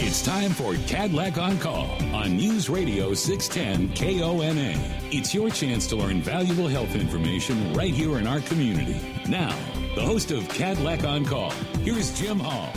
It's time for Kadlec on Call on News Radio 610 KONA. It's your chance to learn valuable health information right here in our community. Now, the host of Kadlec on Call, here's Jim Hall.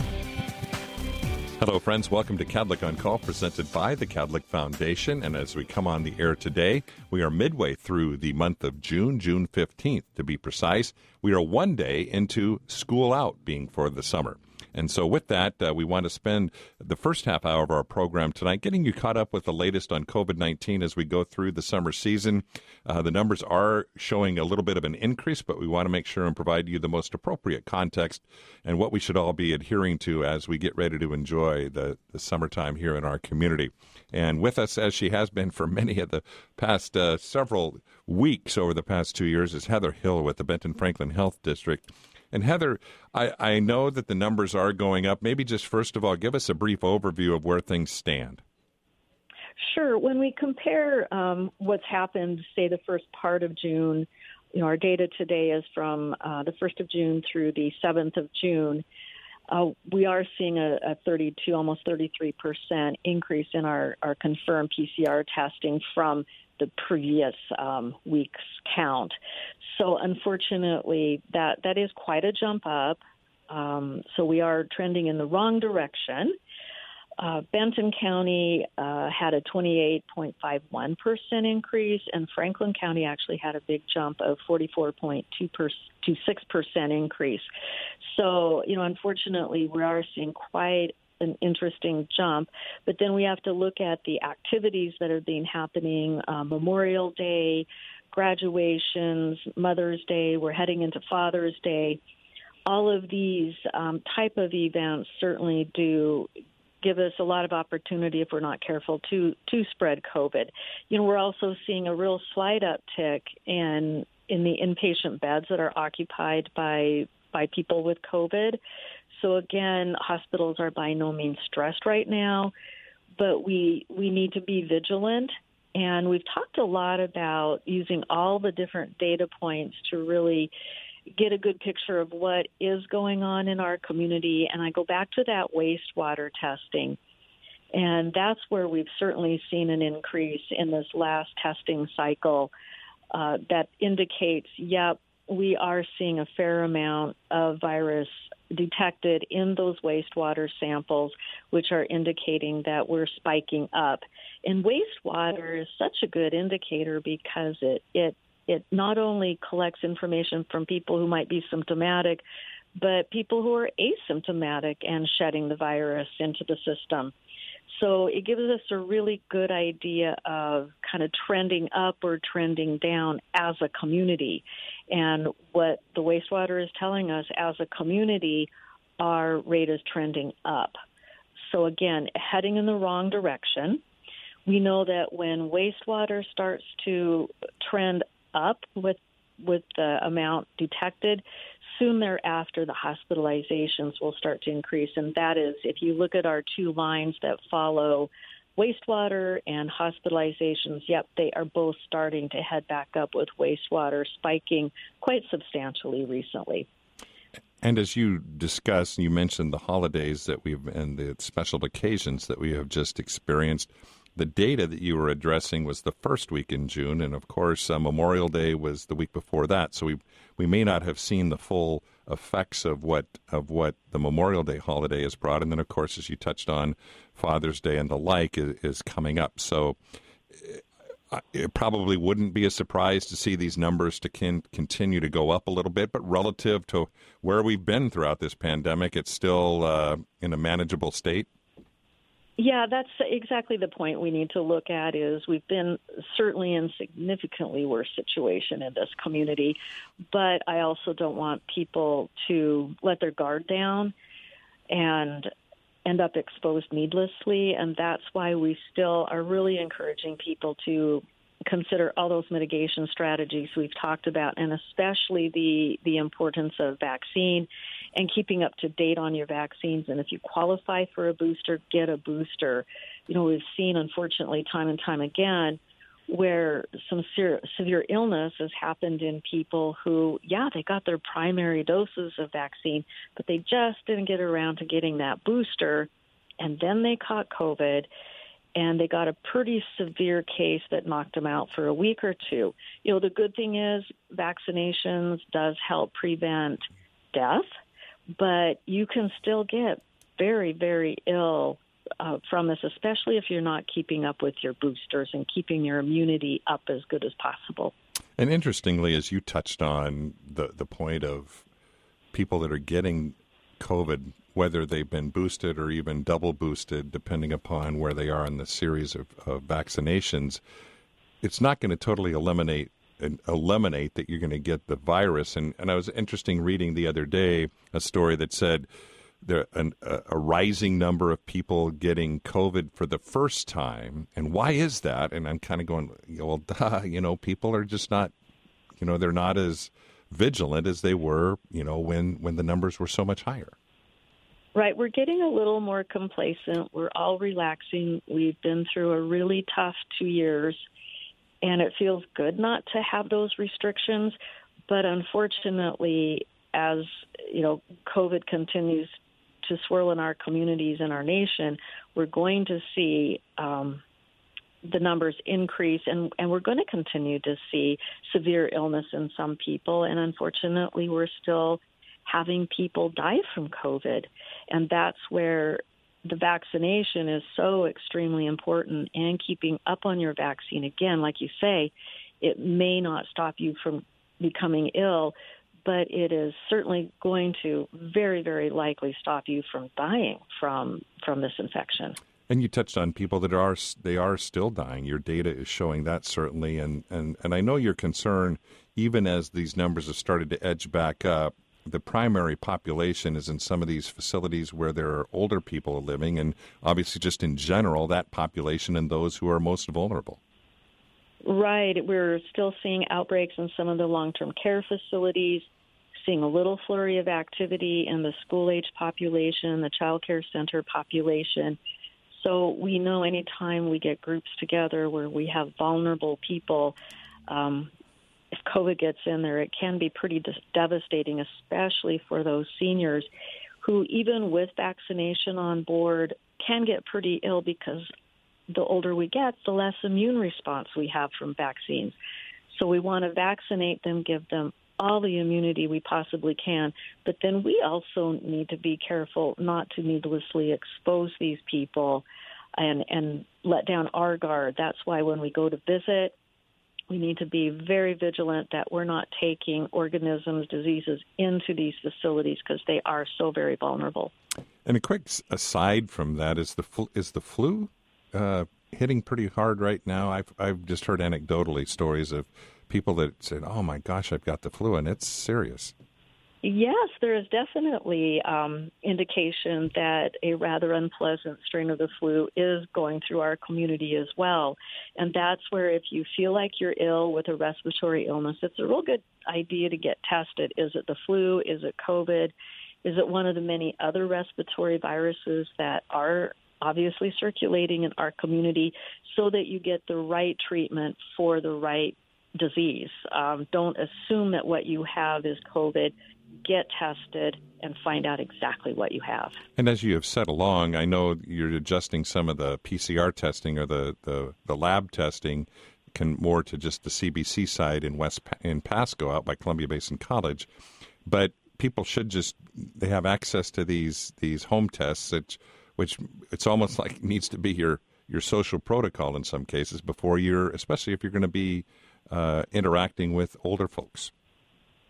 Hello, friends. Welcome to Kadlec on Call, presented by the Kadlec Foundation. And as we come on the air today, we are midway through the month of June, June 15th to be precise. We are one day into school out, being for the summer. And so, with that, uh, we want to spend the first half hour of our program tonight getting you caught up with the latest on COVID 19 as we go through the summer season. Uh, the numbers are showing a little bit of an increase, but we want to make sure and provide you the most appropriate context and what we should all be adhering to as we get ready to enjoy the, the summertime here in our community. And with us, as she has been for many of the past uh, several weeks over the past two years, is Heather Hill with the Benton Franklin Health District. And Heather, I, I know that the numbers are going up. Maybe just first of all, give us a brief overview of where things stand. Sure. When we compare um, what's happened, say the first part of June, you know, our data today is from uh, the 1st of June through the 7th of June. Uh, we are seeing a, a 32, almost 33 percent increase in our, our confirmed PCR testing from the previous um, week's count. So unfortunately, that that is quite a jump up. Um, so we are trending in the wrong direction. Uh, Benton County uh, had a 28.51% increase, and Franklin County actually had a big jump of 44.26% increase. So, you know, unfortunately, we are seeing quite an interesting jump. But then we have to look at the activities that are being happening uh, Memorial Day, graduations, Mother's Day, we're heading into Father's Day. All of these um, type of events certainly do give us a lot of opportunity if we're not careful to to spread COVID. You know, we're also seeing a real slight uptick in in the inpatient beds that are occupied by by people with COVID. So again, hospitals are by no means stressed right now, but we we need to be vigilant. And we've talked a lot about using all the different data points to really get a good picture of what is going on in our community. And I go back to that wastewater testing. And that's where we've certainly seen an increase in this last testing cycle uh, that indicates, yep, we are seeing a fair amount of virus detected in those wastewater samples, which are indicating that we're spiking up. And wastewater is such a good indicator because it, it, it not only collects information from people who might be symptomatic, but people who are asymptomatic and shedding the virus into the system. So it gives us a really good idea of kind of trending up or trending down as a community. And what the wastewater is telling us as a community, our rate is trending up. So again, heading in the wrong direction. We know that when wastewater starts to trend up with with the amount detected, soon thereafter the hospitalizations will start to increase. And that is, if you look at our two lines that follow wastewater and hospitalizations, yep, they are both starting to head back up with wastewater spiking quite substantially recently. And as you discussed, you mentioned the holidays that we've and the special occasions that we have just experienced. The data that you were addressing was the first week in June, and of course, uh, Memorial Day was the week before that. So we we may not have seen the full effects of what of what the Memorial Day holiday has brought. And then, of course, as you touched on, Father's Day and the like is, is coming up. So uh, it probably wouldn't be a surprise to see these numbers to can, continue to go up a little bit, but relative to where we've been throughout this pandemic, it's still uh, in a manageable state. Yeah, that's exactly the point we need to look at is we've been certainly in significantly worse situation in this community, but I also don't want people to let their guard down and end up exposed needlessly and that's why we still are really encouraging people to consider all those mitigation strategies we've talked about and especially the the importance of vaccine and keeping up to date on your vaccines. And if you qualify for a booster, get a booster. You know, we've seen, unfortunately, time and time again, where some severe, severe illness has happened in people who, yeah, they got their primary doses of vaccine, but they just didn't get around to getting that booster. and then they caught COVID and they got a pretty severe case that knocked them out for a week or two. You know, the good thing is vaccinations does help prevent death, but you can still get very, very ill uh, from this, especially if you're not keeping up with your boosters and keeping your immunity up as good as possible. And interestingly, as you touched on the the point of people that are getting COVID, whether they've been boosted or even double boosted, depending upon where they are in the series of, of vaccinations, it's not going to totally eliminate eliminate that you're going to get the virus. And and I was interesting reading the other day a story that said there an, a, a rising number of people getting COVID for the first time, and why is that? And I'm kind of going, well, duh, you know, people are just not, you know, they're not as vigilant as they were, you know, when when the numbers were so much higher. Right, we're getting a little more complacent. We're all relaxing. We've been through a really tough two years, and it feels good not to have those restrictions. But unfortunately, as you know, COVID continues to swirl in our communities and our nation, we're going to see um, the numbers increase, and, and we're going to continue to see severe illness in some people. And unfortunately, we're still having people die from COVID. And that's where the vaccination is so extremely important and keeping up on your vaccine. Again, like you say, it may not stop you from becoming ill, but it is certainly going to very, very likely stop you from dying from from this infection. And you touched on people that are they are still dying. Your data is showing that certainly, and and and I know your concern, even as these numbers have started to edge back up. The primary population is in some of these facilities where there are older people living, and obviously, just in general, that population and those who are most vulnerable. Right. We're still seeing outbreaks in some of the long term care facilities, seeing a little flurry of activity in the school age population, the child care center population. So we know anytime we get groups together where we have vulnerable people, um, if COVID gets in there, it can be pretty devastating, especially for those seniors who, even with vaccination on board, can get pretty ill because the older we get, the less immune response we have from vaccines. So we want to vaccinate them, give them all the immunity we possibly can. But then we also need to be careful not to needlessly expose these people and, and let down our guard. That's why when we go to visit, we need to be very vigilant that we're not taking organisms, diseases into these facilities because they are so very vulnerable. And a quick aside from that is the fl- is the flu uh, hitting pretty hard right now. I've I've just heard anecdotally stories of people that said, "Oh my gosh, I've got the flu," and it's serious. Yes, there is definitely um, indication that a rather unpleasant strain of the flu is going through our community as well. And that's where, if you feel like you're ill with a respiratory illness, it's a real good idea to get tested. Is it the flu? Is it COVID? Is it one of the many other respiratory viruses that are obviously circulating in our community so that you get the right treatment for the right disease. Um, don't assume that what you have is COVID. Get tested and find out exactly what you have. And as you have said along, I know you're adjusting some of the PCR testing or the, the, the lab testing can more to just the CBC side in West in Pasco out by Columbia Basin College, but people should just they have access to these these home tests which which it's almost like needs to be your your social protocol in some cases before you're, especially if you're going to be uh, interacting with older folks.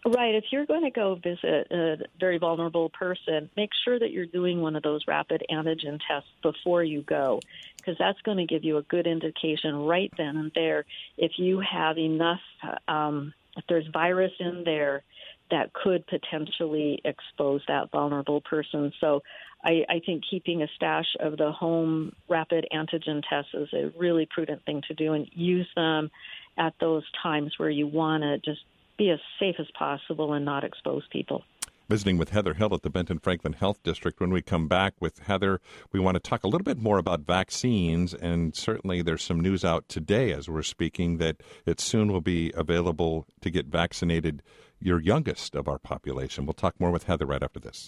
Right. If you're going to go visit a very vulnerable person, make sure that you're doing one of those rapid antigen tests before you go, because that's going to give you a good indication right then and there if you have enough, um, if there's virus in there that could potentially expose that vulnerable person. So I, I think keeping a stash of the home rapid antigen tests is a really prudent thing to do and use them at those times where you want to just be as safe as possible and not expose people. Visiting with Heather Hill at the Benton Franklin Health District. When we come back with Heather, we want to talk a little bit more about vaccines. And certainly there's some news out today as we're speaking that it soon will be available to get vaccinated your youngest of our population. We'll talk more with Heather right after this.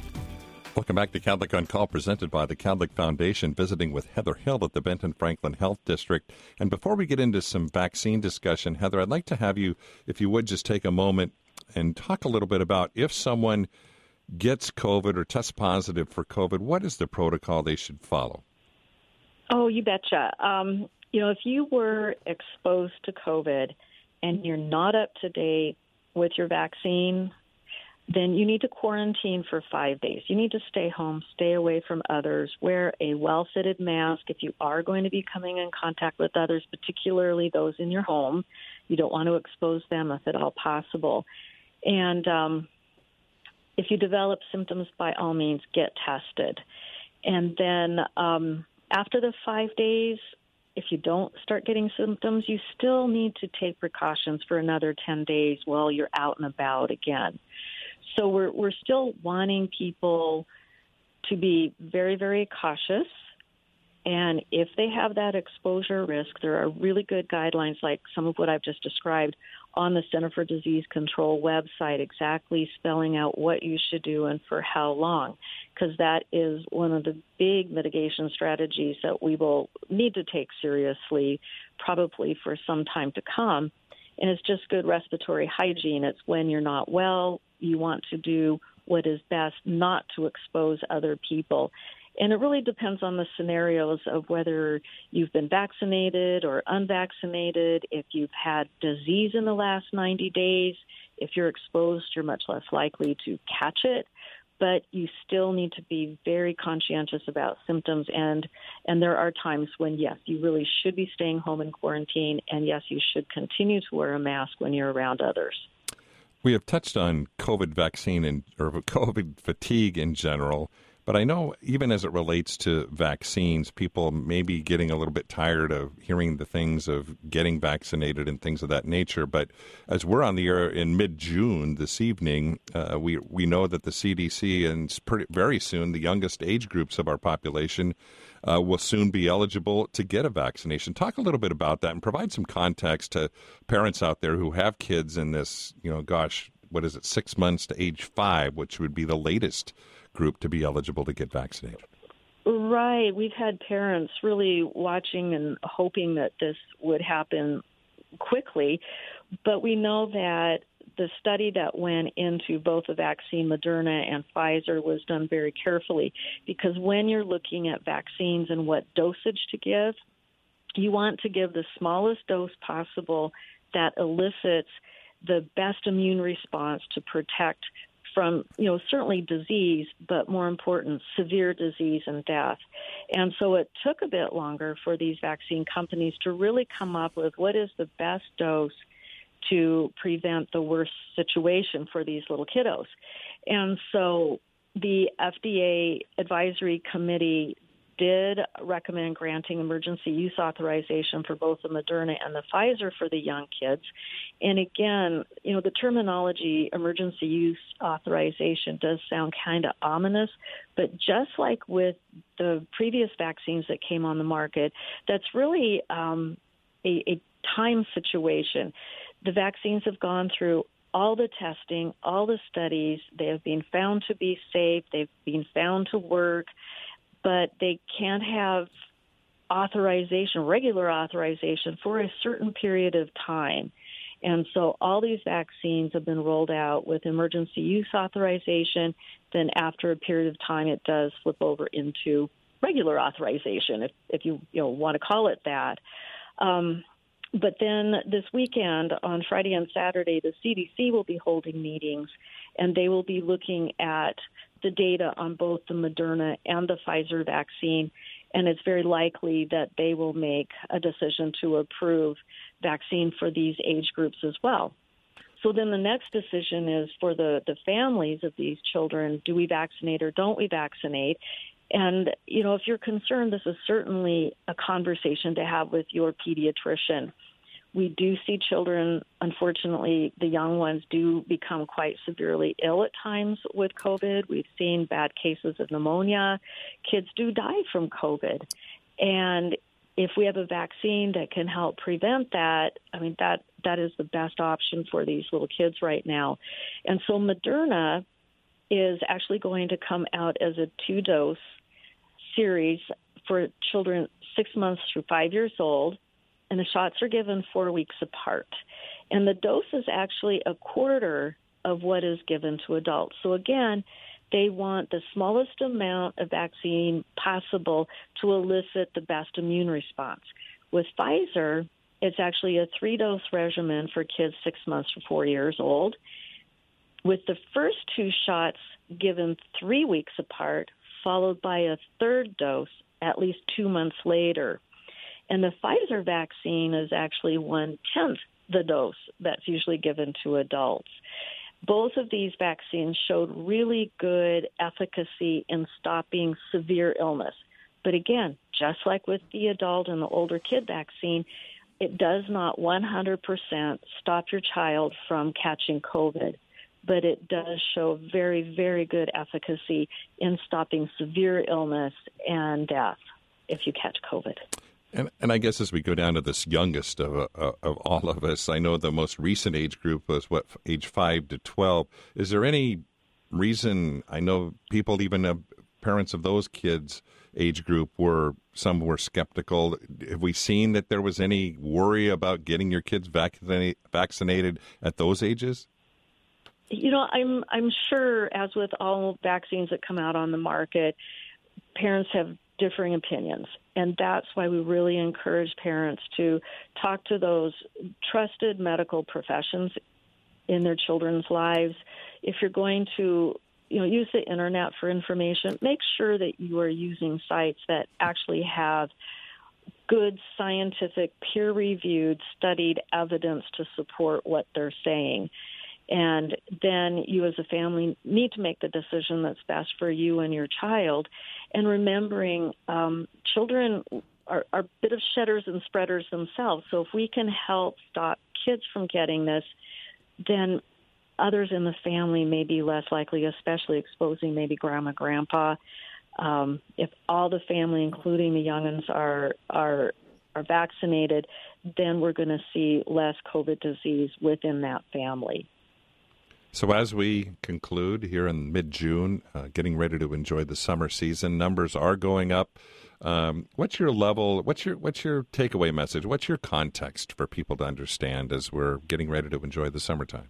Welcome back to Kadlec on Call, presented by the Kadlec Foundation, visiting with Heather Hill at the Benton Franklin Health District. And before we get into some vaccine discussion, Heather, I'd like to have you, if you would, just take a moment and talk a little bit about if someone gets COVID or tests positive for COVID, what is the protocol they should follow? Oh, you betcha. Um, you know, if you were exposed to COVID and you're not up to date with your vaccine, then you need to quarantine for five days. You need to stay home, stay away from others, wear a well fitted mask if you are going to be coming in contact with others, particularly those in your home. You don't want to expose them if at all possible. And um, if you develop symptoms, by all means, get tested. And then um, after the five days, if you don't start getting symptoms, you still need to take precautions for another 10 days while you're out and about again. So we're we're still wanting people to be very very cautious. And if they have that exposure risk, there are really good guidelines, like some of what I've just described, on the Center for Disease Control website, exactly spelling out what you should do and for how long, because that is one of the big mitigation strategies that we will need to take seriously, probably for some time to come. And it's just good respiratory hygiene. It's when you're not well, you want to do what is best not to expose other people. And it really depends on the scenarios of whether you've been vaccinated or unvaccinated, if you've had disease in the last 90 days. If you're exposed, you're much less likely to catch it. But you still need to be very conscientious about symptoms, and and there are times when yes, you really should be staying home in quarantine, and yes, you should continue to wear a mask when you're around others. We have touched on COVID vaccine and or COVID fatigue in general, but I know even as it relates to vaccines, people may be getting a little bit tired of hearing the things of getting vaccinated and things of that nature. But as we're on the air in mid-June this evening, uh, we we know that the CDC and pretty, very soon the youngest age groups of our population uh, will soon be eligible to get a vaccination. Talk a little bit about that and provide some context to parents out there who have kids in this, you know, gosh, what is it, six months to age five, which would be the latest group to be eligible to get vaccinated. Right. We've had parents really watching and hoping that this would happen quickly, but we know that the study that went into both the vaccine Moderna and Pfizer was done very carefully because when you're looking at vaccines and what dosage to give, you want to give the smallest dose possible that elicits the best immune response to protect from, you know, certainly disease, but more important, severe disease and death. And so it took a bit longer for these vaccine companies to really come up with what is the best dose to prevent the worst situation for these little kiddos. And so the FDA advisory committee did recommend granting emergency use authorization for both the Moderna and the Pfizer for the young kids. And again, you know, the terminology emergency use authorization does sound kind of ominous, but just like with the previous vaccines that came on the market, that's really um, a, a time situation the vaccines have gone through all the testing, all the studies. They have been found to be safe. They've been found to work, but they can't have authorization, regular authorization, for a certain period of time. And so all these vaccines have been rolled out with emergency use authorization. Then after a period of time, it does flip over into regular authorization, if, if you, you know, want to call it that. Um, but then this weekend, on Friday and Saturday, the CDC will be holding meetings and they will be looking at the data on both the Moderna and the Pfizer vaccine. And it's very likely that they will make a decision to approve vaccine for these age groups as well. So then the next decision is for the, the families of these children do we vaccinate or don't we vaccinate? And, you know, if you're concerned, this is certainly a conversation to have with your pediatrician. we do see children, unfortunately, the young ones do become quite severely ill at times with COVID. We've seen bad cases of pneumonia. Kids do die from COVID. And if we have a vaccine that can help prevent that, I mean that that is the best option for these little kids right now. And so Moderna is actually going to come out as a two dose series for children 6 months through 5 years old and the shots are given 4 weeks apart. And the dose is actually a quarter of what is given to adults. So again, they want the smallest amount of vaccine possible to elicit the best immune response. With Pfizer, it's actually a three dose regimen for kids six months to four years old. With the first two shots given three weeks apart, followed by a third dose at least two months later. And the Pfizer vaccine is actually one tenth the dose that's usually given to adults both of these vaccines showed really good efficacy in stopping severe illness. But again, just like with the adult and the older kid vaccine, it does not 100% stop your child from catching COVID, but it does show very, very good efficacy in stopping severe illness and death if you catch COVID. And, and I guess as we go down to this youngest of, uh, of all of us, I know the most recent age group was what age five to twelve. Is there any reason? I know people, even uh, parents of those kids age group, were some were skeptical. Have we seen that there was any worry about getting your kids vaccinated vaccinated at those ages? You know, I'm I'm sure, as with all vaccines that come out on the market, parents have differing opinions. And that's why we really encourage parents to talk to those trusted medical professions in their children's lives. If you're going to you know use the internet for information, make sure that you are using sites that actually have good scientific peer reviewed studied evidence to support what they're saying and then you, as a family, need to make the decision that's best for you and your child. And remembering um, children are, are a bit of shedders and spreaders themselves. So if we can help stop kids from getting this, then others in the family may be less likely, especially exposing maybe grandma, grandpa. Um, if all the family, including the youngins, are are are vaccinated, then we're going to see less COVID disease within that family. So, as we conclude here in mid June, uh, getting ready to enjoy the summer season, numbers are going up. Um, what's your level? What's your what's your takeaway message? What's your context for people to understand as we're getting ready to enjoy the summertime?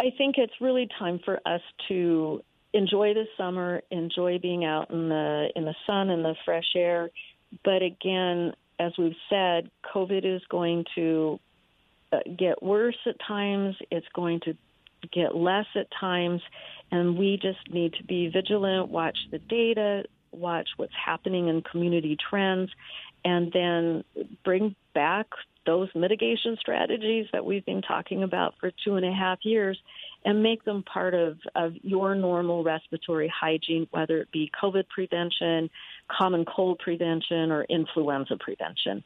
I think it's really time for us to enjoy the summer, enjoy being out in the in the sun and the fresh air. But again, as we've said, COVID is going to uh, get worse at times. It's going to get less at times, and we just need to be vigilant, watch the data, watch what's happening in community trends, and then bring back those mitigation strategies that we've been talking about for two and a half years and make them part of, of your normal respiratory hygiene, whether it be COVID prevention, common cold prevention, or influenza prevention.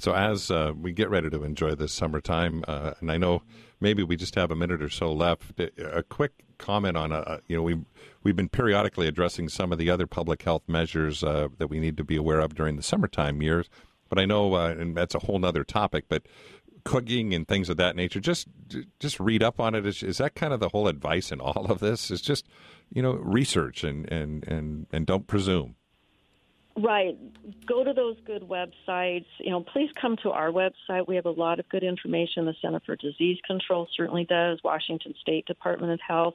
So as uh, we get ready to enjoy this summertime, uh, and I know maybe we just have a minute or so left, a quick comment on a uh, you know we we've, we've been periodically addressing some of the other public health measures uh, that we need to be aware of during the summertime years. But I know, uh, and that's a whole other topic. But cooking and things of that nature, just just read up on it. Is, is that kind of the whole advice in all of this? Is just you know research and and and and don't presume. Right. Go to those good websites. You know, please come to our website. We have a lot of good information. The Center for Disease Control certainly does, Washington State Department of Health.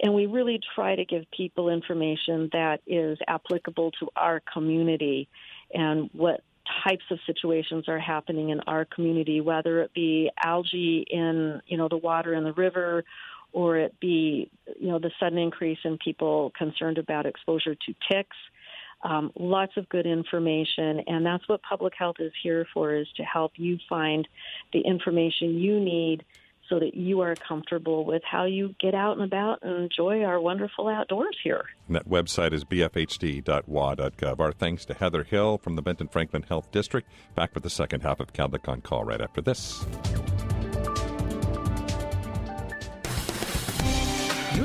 And we really try to give people information that is applicable to our community and what types of situations are happening in our community, whether it be algae in, you know, the water in the river or it be, you know, the sudden increase in people concerned about exposure to ticks um, lots of good information, and that's what public health is here for: is to help you find the information you need so that you are comfortable with how you get out and about and enjoy our wonderful outdoors here. And that website is bfhd.wa.gov. Our thanks to Heather Hill from the Benton Franklin Health District. Back with the second half of Kadlec on Call right after this.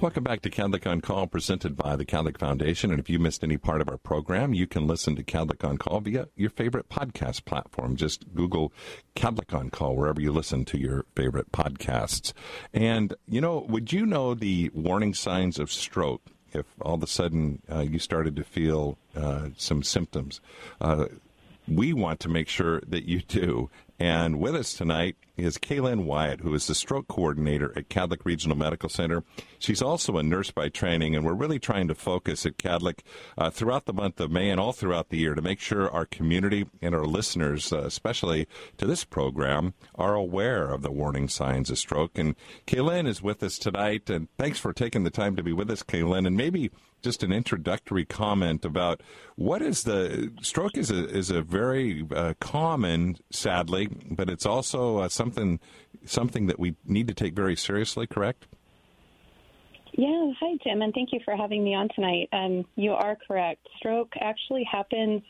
Welcome back to Kadlec on Call, presented by the Kadlec Foundation. And if you missed any part of our program, you can listen to Kadlec on Call via your favorite podcast platform. Just Google Kadlec on Call wherever you listen to your favorite podcasts. And, you know, would you know the warning signs of stroke if all of a sudden uh, you started to feel uh, some symptoms? Uh, we want to make sure that you do. And with us tonight is Kaylin Wyatt, who is the stroke coordinator at Kadlec Regional Medical Center. She's also a nurse by training, and we're really trying to focus at Kadlec uh, throughout the month of May and all throughout the year to make sure our community and our listeners, uh, especially to this program, are aware of the warning signs of stroke. And Kaylin is with us tonight, and thanks for taking the time to be with us, Kaylin. And maybe just an introductory comment about what is the stroke is a is a very uh, common, sadly, but it's also uh, something something that we need to take very seriously. Correct? Yeah, hi Jim, and thank you for having me on tonight. Um, you are correct. Stroke actually happens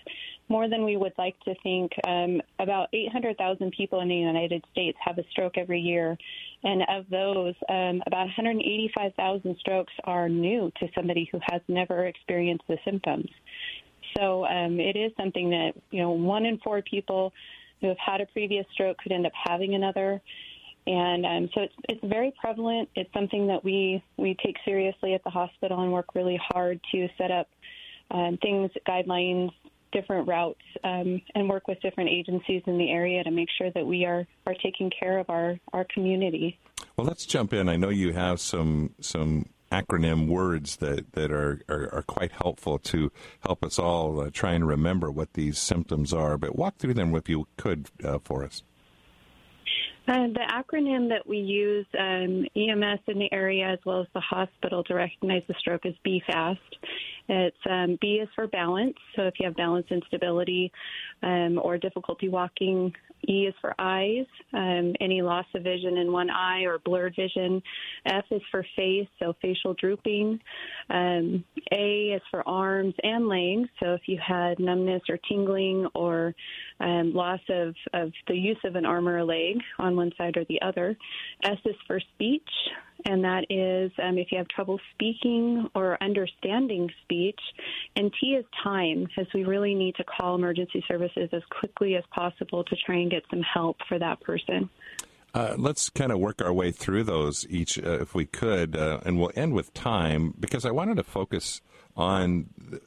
more than we would like to think. Um, about 800,000 people in the United States have a stroke every year, and of those, um, about 185,000 strokes are new to somebody who has never experienced the symptoms. So um, it is something that you know one in four people who have had a previous stroke could end up having another. And um, so it's it's very prevalent. It's something that we we take seriously at the hospital and work really hard to set up um, things, guidelines, different routes, um, and work with different agencies in the area to make sure that we are are taking care of our our community. Well, let's jump in. I know you have some some acronym words that, that are, are, are, quite helpful to help us all uh, try and remember what these symptoms are. But walk through them if you could uh, for us. Uh, the acronym that we use, um, EMS in the area as well as the hospital to recognize the stroke is BFAST. It's um, B is for balance. So if you have balance instability um, or difficulty walking, E is for eyes, um, any loss of vision in one eye or blurred vision. F is for face, so facial drooping. Um, a is for arms and legs, so if you had numbness or tingling or um, loss of, of the use of an arm or a leg on one side or the other. S is for speech, and that is um, if you have trouble speaking or understanding speech. And T is time, as we really need to call emergency services as quickly as possible to try and get some help for that person. Uh, let's kind of work our way through those each, uh, if we could, uh, and we'll end with time because I wanted to focus on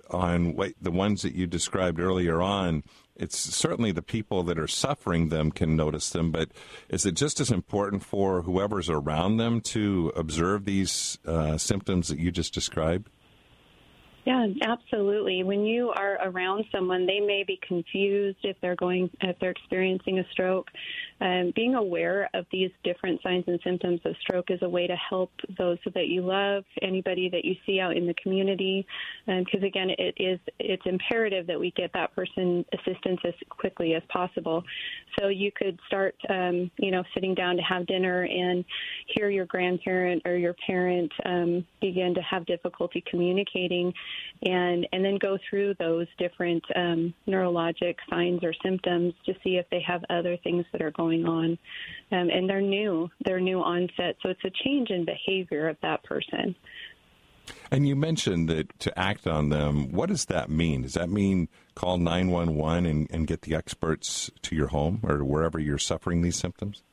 on what, the ones that you described earlier on it's certainly the people that are suffering them can notice them, but is it just as important for whoever's around them to observe these uh, symptoms that you just described? Yeah, absolutely. When you are around someone, they may be confused if they're going if they're experiencing a stroke. Um, being aware of these different signs and symptoms of stroke is a way to help those that you love, anybody that you see out in the community, because um, again, it is it's imperative that we get that person assistance as quickly as possible. So you could start, um, you know, sitting down to have dinner and hear your grandparent or your parent um, begin to have difficulty communicating and and then go through those different um, neurologic signs or symptoms to see if they have other things that are going on. Um, and they're new, they're new onset, so it's a change in behavior of that person. And you mentioned that to act on them, what does that mean? Does that mean call 911 and, and get the experts to your home or wherever you're suffering these symptoms?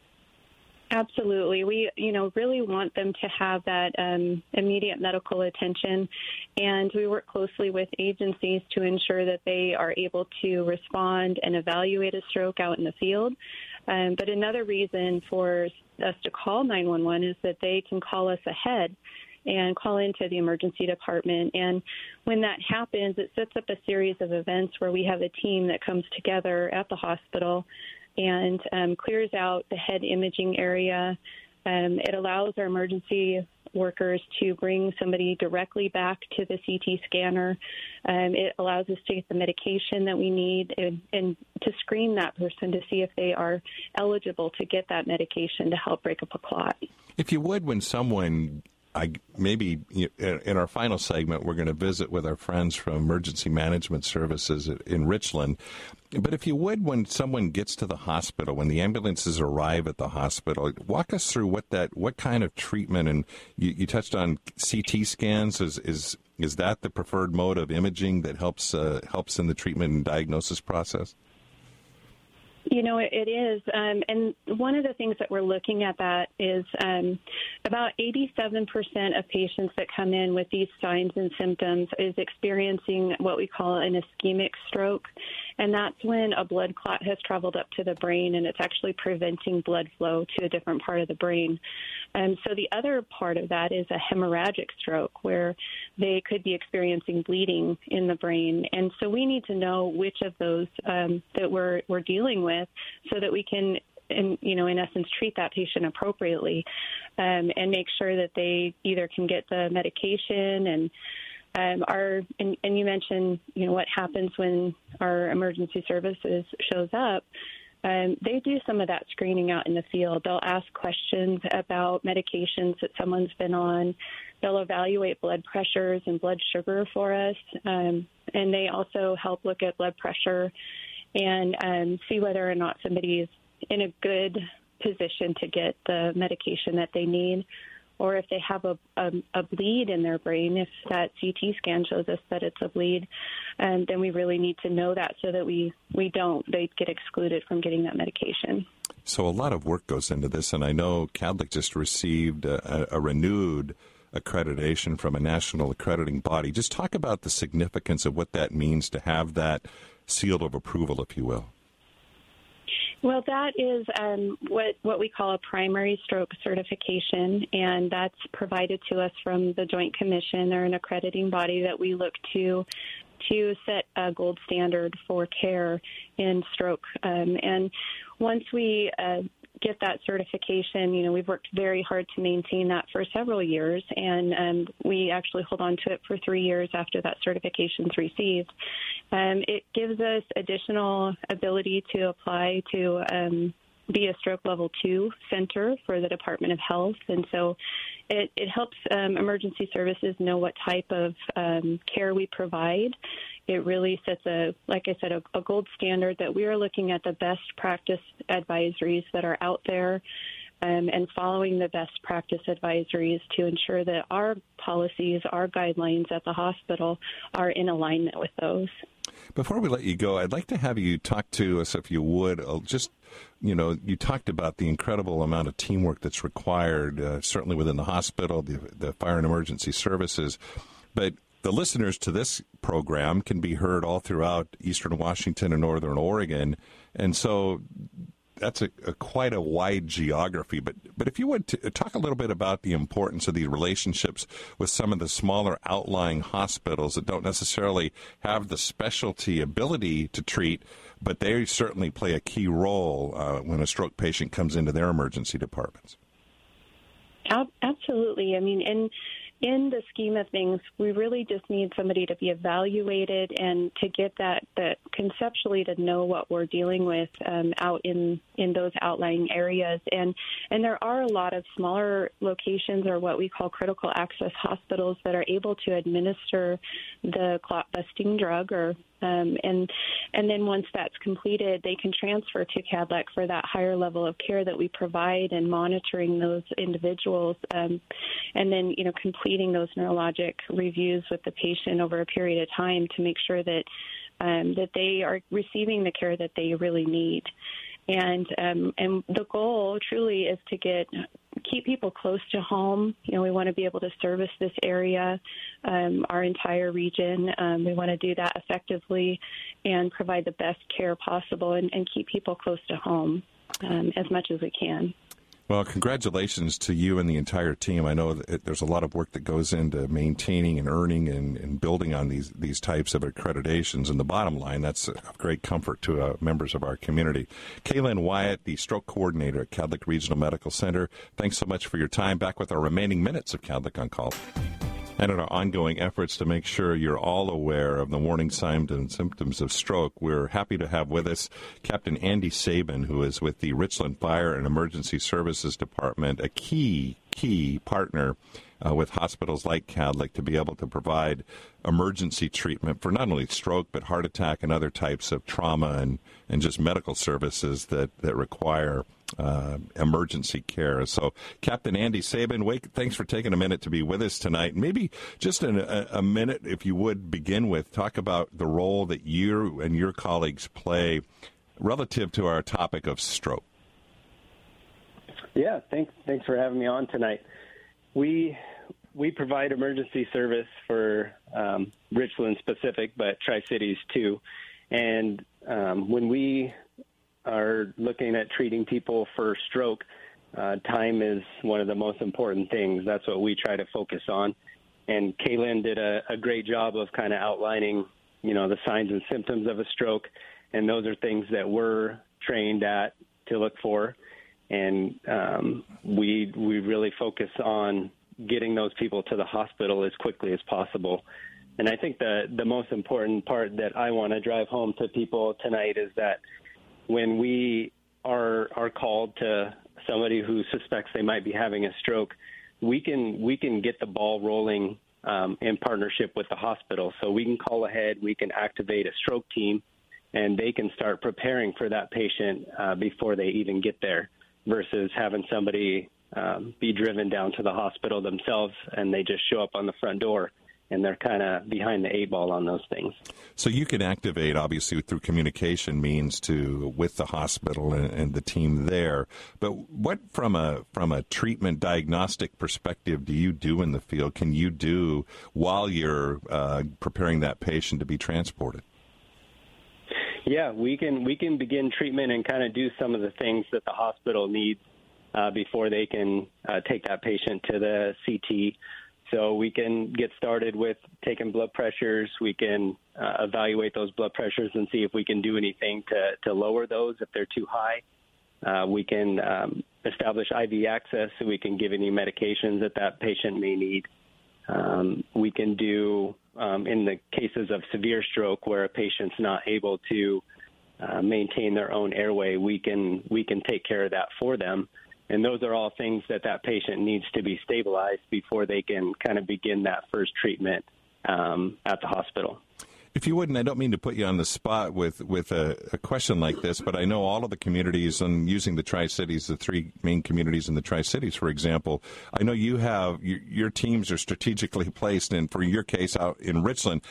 Absolutely. We, you know, really want them to have that um, immediate medical attention, and we work closely with agencies to ensure that they are able to respond and evaluate a stroke out in the field. Um, but another reason for us to call 911 is that they can call us ahead and call into the emergency department. And when that happens, it sets up a series of events where we have a team that comes together at the hospital and um, clears out the head imaging area. Um, it allows our emergency workers to bring somebody directly back to the CT scanner. Um, it allows us to get the medication that we need and, and, to screen that person to see if they are eligible to get that medication to help break up a clot. If you would, when someone I maybe in our final segment we're going to visit with our friends from Emergency Management Services in Richland. But if you would, when someone gets to the hospital, when the ambulances arrive at the hospital, walk us through what that what kind of treatment and you, you touched on CT scans. Is is is that the preferred mode of imaging that helps uh, helps in the treatment and diagnosis process? You know, it is. Um, and one of the things that we're looking at that is um, about 87% of patients that come in with these signs and symptoms is experiencing what we call an ischemic stroke. And that's when a blood clot has traveled up to the brain and it's actually preventing blood flow to a different part of the brain. And so the other part of that is a hemorrhagic stroke where they could be experiencing bleeding in the brain. And so we need to know which of those um, that we're, we're dealing with so that we can and you know in essence treat that patient appropriately um, and make sure that they either can get the medication and um, our and, and you mentioned you know what happens when our emergency services shows up. Um, they do some of that screening out in the field. They'll ask questions about medications that someone's been on. They'll evaluate blood pressures and blood sugar for us, um, and they also help look at blood pressure and um, see whether or not somebody is in a good position to get the medication that they need or if they have a, a, a, bleed in their brain, if that CT scan shows us that it's a bleed, and then we really need to know that so that we, we don't, they get excluded from getting that medication. So a lot of work goes into this, and I know Kadlec just received a, a renewed accreditation from a national accrediting body. Just talk about the significance of what that means to have that seal of approval, if you will. Well, that is um, what what we call a primary stroke certification, and that's provided to us from the Joint Commission. They're an accrediting body that we look to to set a gold standard for care in stroke. Um, and once we uh, get that certification, you know, we've worked very hard to maintain that for several years, and um, we actually hold on to it for three years after that certification is received. Um, it gives us additional ability to apply to um, be a stroke level two center for the Department of Health, and so it, it helps um, emergency services know what type of um, care we provide. It really sets a, like I said, a, a gold standard that we are looking at the best practice advisories that are out there. Um, and following the best practice advisories to ensure that our policies, our guidelines at the hospital are in alignment with those. Before we let you go, I'd like to have you talk to us, if you would, uh, just you know, you talked about the incredible amount of teamwork that's required, uh, certainly within the hospital, the, the fire and emergency services. But the listeners to this program can be heard all throughout eastern Washington and northern Oregon. And so that's a, a, quite a wide geography. But but if you would t- talk a little bit about the importance of these relationships with some of the smaller outlying hospitals that don't necessarily have the specialty ability to treat, but they certainly play a key role uh, when a stroke patient comes into their emergency departments. Absolutely. I mean, and in the scheme of things, we really just need somebody to be evaluated and to get that, that conceptually to know what we're dealing with um, out in, in those outlying areas. And, and there are a lot of smaller locations or what we call critical access hospitals that are able to administer the clot busting drug or um, and and then once that's completed, they can transfer to Kadlec for that higher level of care that we provide and monitoring those individuals, um, and then you know completing those neurologic reviews with the patient over a period of time to make sure that um, that they are receiving the care that they really need. And um, and the goal truly is to get keep people close to home. You know, we want to be able to service this area, um, our entire region. Um, we want to do that effectively and provide the best care possible and, and keep people close to home um, as much as we can. Well, congratulations to you and the entire team. I know there's a lot of work that goes into maintaining and earning and, and building on these these types of accreditations. And the bottom line, that's a great comfort to uh, members of our community. Kaylin Wyatt, the stroke coordinator at Kadlec Regional Medical Center. Thanks so much for your time. Back with our remaining minutes of Kadlec on Call and in our ongoing efforts to make sure you're all aware of the warning signs and symptoms of stroke, we're happy to have with us Captain Andy Sabin, who is with the Richland Fire and Emergency Services Department, a key, key partner uh, with hospitals like Kadlec to be able to provide emergency treatment for not only stroke but heart attack and other types of trauma and, and just medical services that, that require uh, emergency care. So, Captain Andy Sabin, wake, thanks for taking a minute to be with us tonight. Maybe just in a, a minute, if you would begin with, talk about the role that you and your colleagues play relative to our topic of stroke. Yeah, thanks. Thanks for having me on tonight. We we provide emergency service for um, Richland specific, but Tri Cities too. And um, when we are looking at treating people for stroke, uh, time is one of the most important things. That's what we try to focus on. And Kaylin did a, a great job of kind of outlining, you know, the signs and symptoms of a stroke, and those are things that we're trained at to look for. And um, we we really focus on getting those people to the hospital as quickly as possible. And I think the the most important part that I want to drive home to people tonight is that when we are are called to somebody who suspects they might be having a stroke, we can we can get the ball rolling um, in partnership with the hospital. So we can call ahead, we can activate a stroke team, and they can start preparing for that patient uh, before they even get there, versus having somebody um, be driven down to the hospital themselves and they just show up on the front door and they're kind of behind the eight ball on those things. So you can activate, obviously, through communication means to with the hospital and, and, the team there. But what from a from a treatment diagnostic perspective do you do in the field? Can you do while you're uh, preparing that patient to be transported? Yeah, we can we can begin treatment and kind of do some of the things that the hospital needs uh, before they can uh, take that patient to the CT. So we can get started with taking blood pressures. We can uh, evaluate those blood pressures and see if we can do anything to, to lower those if they're too high. Uh, we can um, establish IV access so we can give any medications that that patient may need. Um, we can do, um, in the cases of severe stroke where a patient's not able to uh, maintain their own airway, we can we can take care of that for them and those are all things that that patient needs to be stabilized before they can kind of begin that first treatment um, at the hospital. If you wouldn't, I don't mean to put you on the spot with with a, a, question like this, but I know all of the communities, and using the Tri Cities, the three main communities in the Tri Cities, for example, I know you have your, your teams are strategically placed, and for your case out in Richland,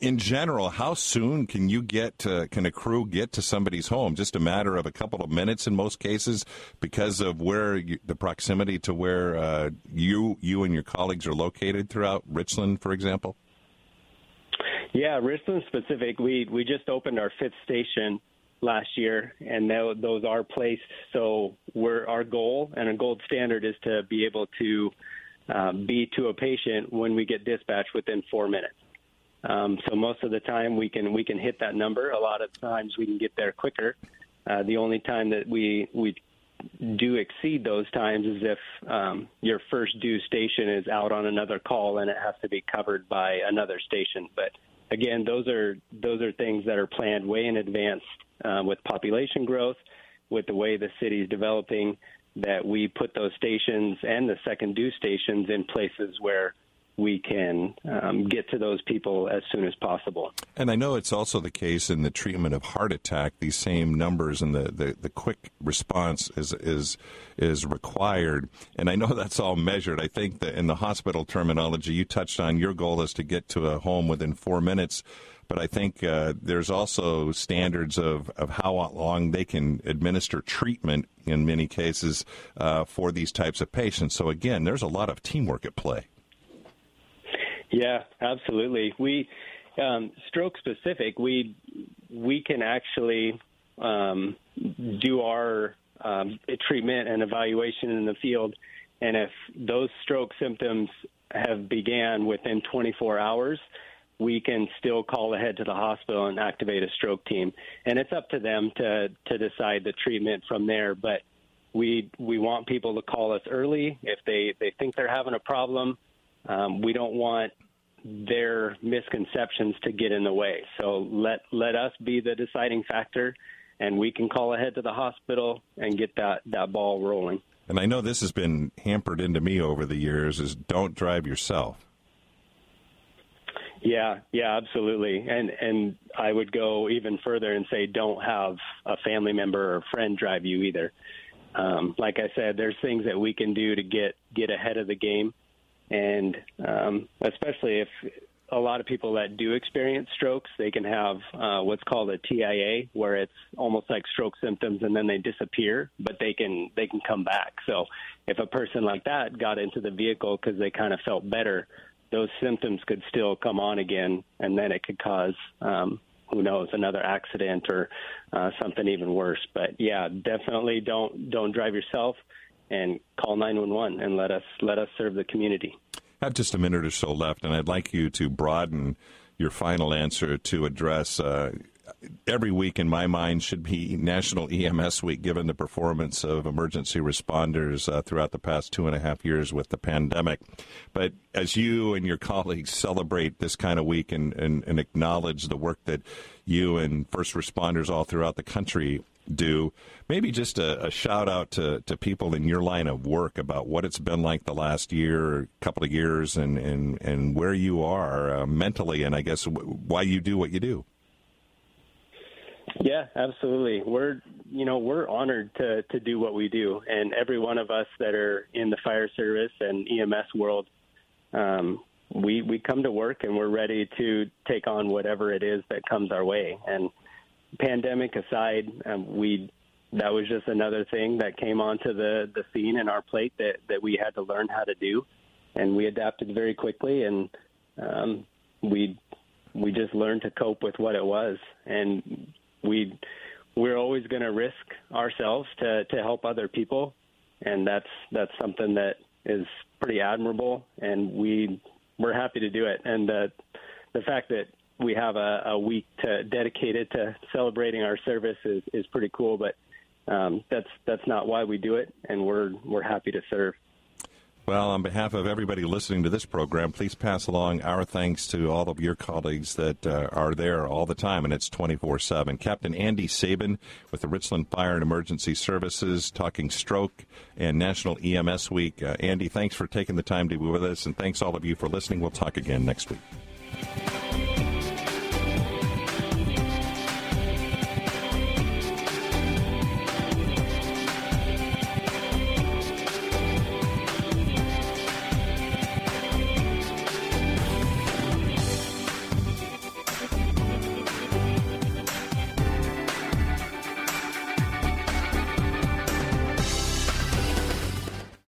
in general, how soon can you get to, can a crew get to somebody's home? Just a matter of a couple of minutes in most cases, because of where you, the proximity to where uh, you you and your colleagues are located throughout Richland, for example. Yeah, Richland specific. We we just opened our fifth station last year, and those are placed. So we're our goal and a gold standard is to be able to uh, be to a patient when we get dispatched within four minutes. Um, so most of the time we can we can hit that number. A lot of times we can get there quicker. Uh, the only time that we we do exceed those times is if um, your first due station is out on another call and it has to be covered by another station. But again, those are those are things that are planned way in advance uh, with population growth, with the way the city is developing. That we put those stations and the second due stations in places where we can um, get to those people as soon as possible. And I know it's also the case in the treatment of heart attack. These same numbers and the, the, the quick response is is is required. And I know that's all measured. I think that in the hospital terminology, you touched on your goal is to get to a home within four minutes. But I think uh, there's also standards of, of how long they can administer treatment in many cases uh, for these types of patients. So again, there's a lot of teamwork at play. Yeah, absolutely. We um, stroke specific. We we can actually um, do our um, treatment and evaluation in the field. And if those stroke symptoms have began within 24 hours, we can still call ahead to the hospital and activate a stroke team. And it's up to them to to decide the treatment from there. But we we want people to call us early if they they think they're having a problem. Um, we don't want their misconceptions to get in the way. So let let us be the deciding factor, and we can call ahead to the hospital and get that that ball rolling. And I know this has been hampered into me over the years: is don't drive yourself. Yeah, yeah, absolutely. And and I would go even further and say don't have a family member or friend drive you either. Um, like I said, there's things that we can do to get get ahead of the game and um, especially if a lot of people that do experience strokes, they can have uh, what's called a TIA, where it's almost like stroke symptoms, and then they disappear, but they can they can come back. So, if a person like that got into the vehicle because they kind of felt better, those symptoms could still come on again, and then it could cause um, who knows another accident or uh, something even worse. But yeah, definitely don't don't drive yourself and call 911 and let us let us serve the community. I have just a minute or so left, and I'd like you to broaden your final answer to address. Uh, every week, in my mind, should be National EMS Week, given the performance of emergency responders uh, throughout the past two and a half years with the pandemic. But as you and your colleagues celebrate this kind of week and, and, and acknowledge the work that you and first responders all throughout the country do. Maybe just a, a, shout out to, to people in your line of work about what it's been like the last year, couple of years, and, and, and where you are uh, mentally, and I guess w- why you do what you do. Yeah, absolutely. We're you know we're honored to to do what we do, and every one of us that are in the fire service and EMS world, um, we we come to work and we're ready to take on whatever it is that comes our way. And pandemic aside, um, we that was just another thing that came onto the the scene in our plate that that we had to learn how to do, and we adapted very quickly, and um, we we just learned to cope with what it was, and we we're always going to risk ourselves to to help other people, and that's that's something that is pretty admirable, and we we're happy to do it, and the the fact that we have a, a week to dedicated to celebrating our service is, is pretty cool. But um, that's that's not why we do it, and we're we're happy to serve. Well, on behalf of everybody listening to this program, please pass along our thanks to all of your colleagues that uh, are there all the time, and it's 24 7. Captain Andy Sabin with the Richland Fire and Emergency Services talking stroke and National EMS Week. Uh, Andy, thanks for taking the time to be with us, and thanks all of you for listening. We'll talk again next week.